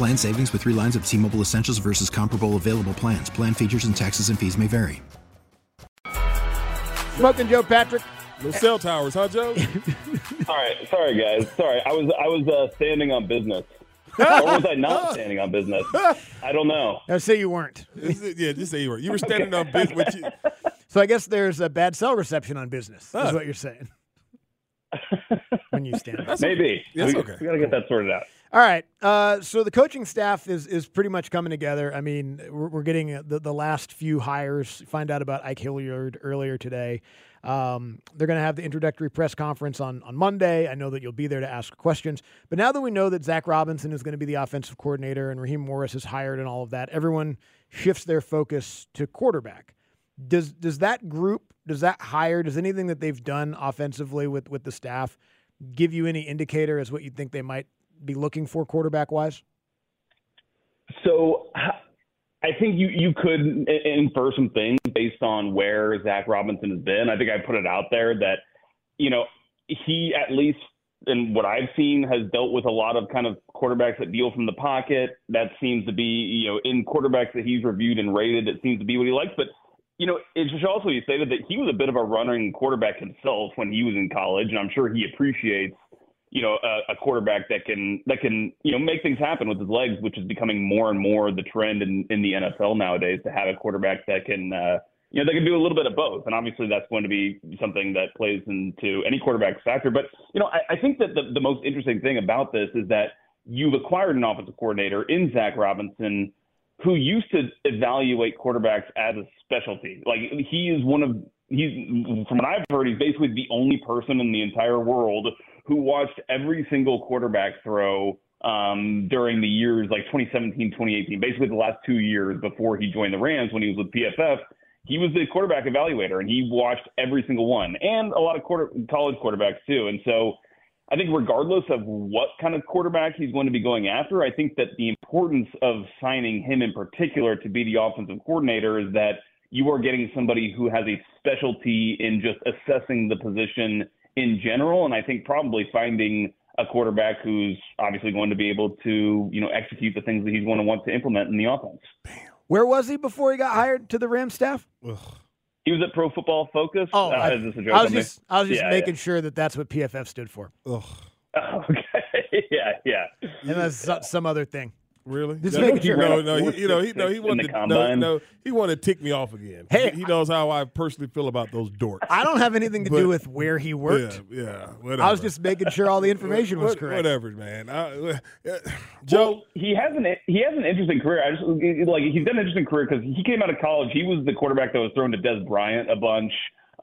Plan savings with three lines of T Mobile Essentials versus comparable available plans. Plan features and taxes and fees may vary. Smoking Joe Patrick. No cell towers, huh, Joe? All right, sorry, guys. Sorry, I was I was uh, standing on business. or was I not standing on business? I don't know. I say you weren't. yeah, just say you were. You were standing on business. You... So I guess there's a bad cell reception on business. Huh. Is what you're saying. when you stand. That's Maybe. Okay. That's we, okay. We got to get that sorted out. All right. Uh, so the coaching staff is is pretty much coming together. I mean, we're, we're getting the, the last few hires. Find out about Ike Hilliard earlier today. Um, they're going to have the introductory press conference on, on Monday. I know that you'll be there to ask questions. But now that we know that Zach Robinson is going to be the offensive coordinator and Raheem Morris is hired and all of that, everyone shifts their focus to quarterback. Does does that group, does that hire, does anything that they've done offensively with, with the staff give you any indicator as what you think they might be looking for quarterback wise? So I think you, you could infer some things based on where Zach Robinson has been. I think I put it out there that, you know, he at least in what I've seen has dealt with a lot of kind of quarterbacks that deal from the pocket. That seems to be, you know, in quarterbacks that he's reviewed and rated, it seems to be what he likes. But, you know, it should also be stated that he was a bit of a running quarterback himself when he was in college, and I'm sure he appreciates – you know, a, a, quarterback that can that can you know make things happen with his legs, which is becoming more and more the trend in, in the NFL nowadays to have a quarterback that can uh, you know they can do a little bit of both, and obviously that's going to be something that plays into any quarterback's factor. But you know, I, I think that the, the most interesting thing about this is that you've acquired an offensive coordinator in Zach Robinson who used to evaluate quarterbacks as a specialty. Like he is one of he's from what I've heard, he's basically the only person in the entire world who watched every single quarterback throw um, during the years like 2017, 2018, basically the last two years before he joined the Rams when he was with PFF. He was the quarterback evaluator, and he watched every single one, and a lot of quarter, college quarterbacks too. And so, I think regardless of what kind of quarterback he's going to be going after, I think that the importance of signing him in particular to be the offensive coordinator is that you are getting somebody who has a specialty in just assessing the position in general. And I think probably finding a quarterback who's obviously going to be able to, you know, execute the things that he's going to want to implement in the offense. Where was he before he got hired to the Rams staff? Ugh. He was at Pro Football Focus. Oh, uh, I, I, was just, I was just yeah, making yeah. sure that that's what PFF stood for. Ugh. okay. yeah, yeah. And that's some other thing. Really? Just no, making sure. No, no, he, you know, he, no, he wanted to, no, no, he wanted to tick me off again. Hey, he, he knows how I personally feel about those dorks. I don't have anything to but, do with where he worked. Yeah, yeah, whatever. I was just making sure all the information was correct. Whatever, man. I, uh, Joe, well, he has an he has an interesting career. I just like he's got an interesting career because he came out of college. He was the quarterback that was thrown to Dez Bryant a bunch.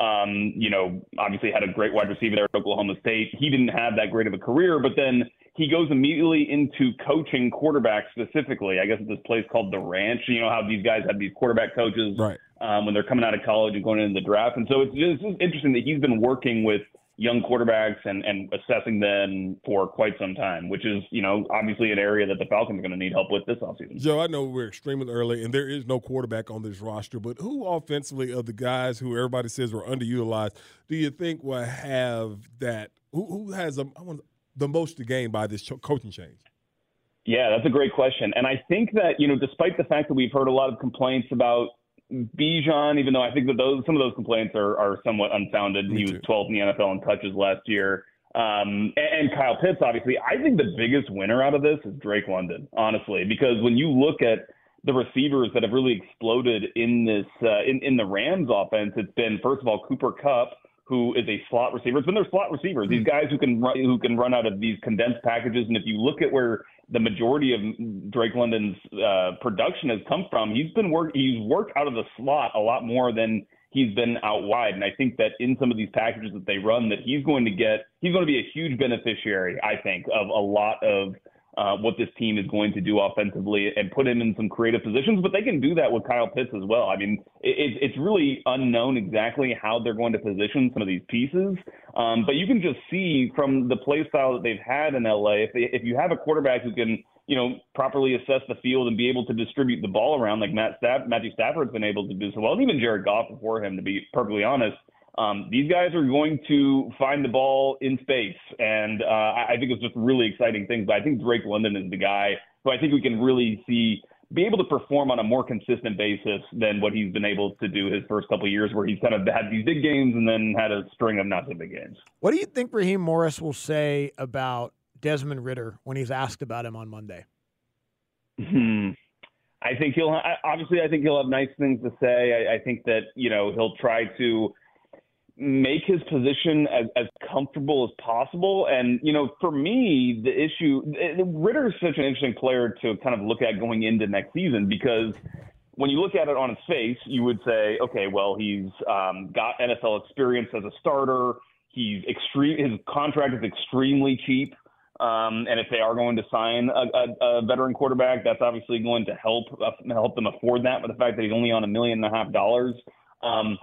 Um, you know, obviously had a great wide receiver there at Oklahoma State. He didn't have that great of a career, but then he goes immediately into coaching quarterbacks specifically. I guess at this place called the Ranch. You know how these guys have these quarterback coaches right. um, when they're coming out of college and going into the draft. And so it's just it's interesting that he's been working with young quarterbacks and, and assessing them for quite some time, which is, you know, obviously an area that the Falcons are going to need help with this offseason. Joe, I know we're extremely early and there is no quarterback on this roster, but who offensively of the guys who everybody says were underutilized do you think will have that? Who, who has a, I want the most to gain by this coaching change? Yeah, that's a great question. And I think that, you know, despite the fact that we've heard a lot of complaints about Bijan, even though I think that those some of those complaints are, are somewhat unfounded. Me he was 12th in the NFL in touches last year. Um, and, and Kyle Pitts, obviously, I think the biggest winner out of this is Drake London, honestly, because when you look at the receivers that have really exploded in this uh, in in the Rams offense, it's been first of all Cooper Kupp, who is a slot receiver. It's been their slot receivers, these guys who can run, who can run out of these condensed packages. And if you look at where the majority of Drake London's uh, production has come from, he's been work he's worked out of the slot a lot more than he's been out wide. And I think that in some of these packages that they run, that he's going to get he's going to be a huge beneficiary, I think, of a lot of uh, what this team is going to do offensively and put him in some creative positions. But they can do that with Kyle Pitts as well. I mean, it, it's really unknown exactly how they're going to position some of these pieces. Um, but you can just see from the play style that they've had in LA, if, they, if you have a quarterback who can, you know, properly assess the field and be able to distribute the ball around like Matt Staff, Matthew Stafford's been able to do so well, and even Jared Goff before him, to be perfectly honest. Um, these guys are going to find the ball in space, and uh, I, I think it's just really exciting things. But I think Drake London is the guy who I think we can really see be able to perform on a more consistent basis than what he's been able to do his first couple of years, where he's kind of had these big games and then had a string of not so big games. What do you think Raheem Morris will say about Desmond Ridder when he's asked about him on Monday? Hmm. I think he'll obviously. I think he'll have nice things to say. I, I think that you know he'll try to make his position as, as comfortable as possible. And, you know, for me, the issue, Ridder is such an interesting player to kind of look at going into next season because when you look at it on its face, you would say, okay, well, he's um, got NFL experience as a starter. He's extreme. His contract is extremely cheap. Um, and if they are going to sign a, a, a, veteran quarterback, that's obviously going to help uh, help them afford that. But the fact that he's only on a million and a half dollars, um,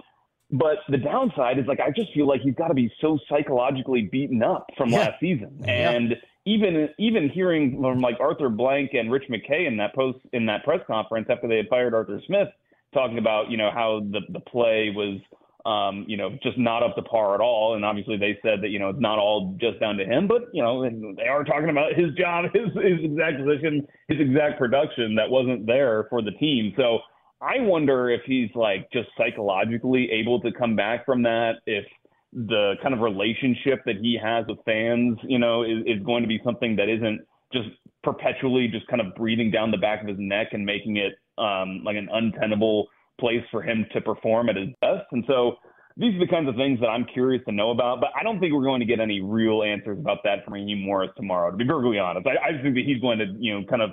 but the downside is like I just feel like he's got to be so psychologically beaten up from yeah. last season, yeah. and even even hearing from like Arthur Blank and Rich McKay in that post in that press conference after they had fired Arthur Smith, talking about you know how the the play was um, you know just not up to par at all, and obviously they said that you know it's not all just down to him, but you know they are talking about his job, his his exact position, his exact production that wasn't there for the team, so. I wonder if he's like just psychologically able to come back from that, if the kind of relationship that he has with fans, you know, is, is going to be something that isn't just perpetually just kind of breathing down the back of his neck and making it um, like an untenable place for him to perform at his best. And so these are the kinds of things that I'm curious to know about, but I don't think we're going to get any real answers about that from Raheem Morris tomorrow, to be perfectly honest. I, I just think that he's going to, you know, kind of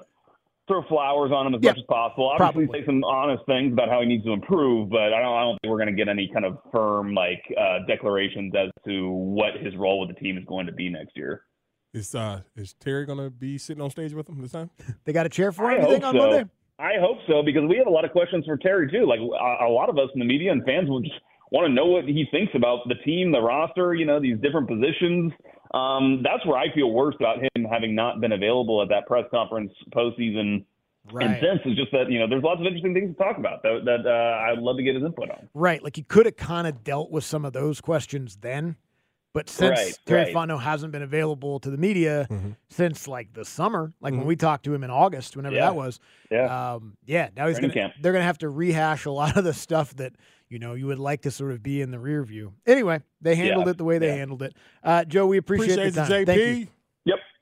throw flowers on him as much as possible. Obviously, probably. say some honest things about how he needs to improve, but I don't, I don't think we're going to get any kind of firm like uh, declarations as to what his role with the team is going to be next year. Is uh is Terry going to be sitting on stage with him this time? they got a chair for him. I hope on so. Monday? I hope so because we have a lot of questions for Terry too. Like a, a lot of us in the media and fans will just want to know what he thinks about the team, the roster, you know, these different positions. Um, that's where I feel worse about him having not been available at that press conference postseason Right. And since it's just that you know there's lots of interesting things to talk about that, that uh, I'd love to get his input on. Right, like he could have kind of dealt with some of those questions then, but since right, Terry right. Fontenot hasn't been available to the media mm-hmm. since like the summer, like mm-hmm. when we talked to him in August, whenever yeah. that was, yeah, um, yeah. Now he's gonna camp. they're gonna have to rehash a lot of the stuff that you know you would like to sort of be in the rear view. Anyway, they handled yeah. it the way they yeah. handled it. Uh, Joe, we appreciate, appreciate the time. JP. Thank you.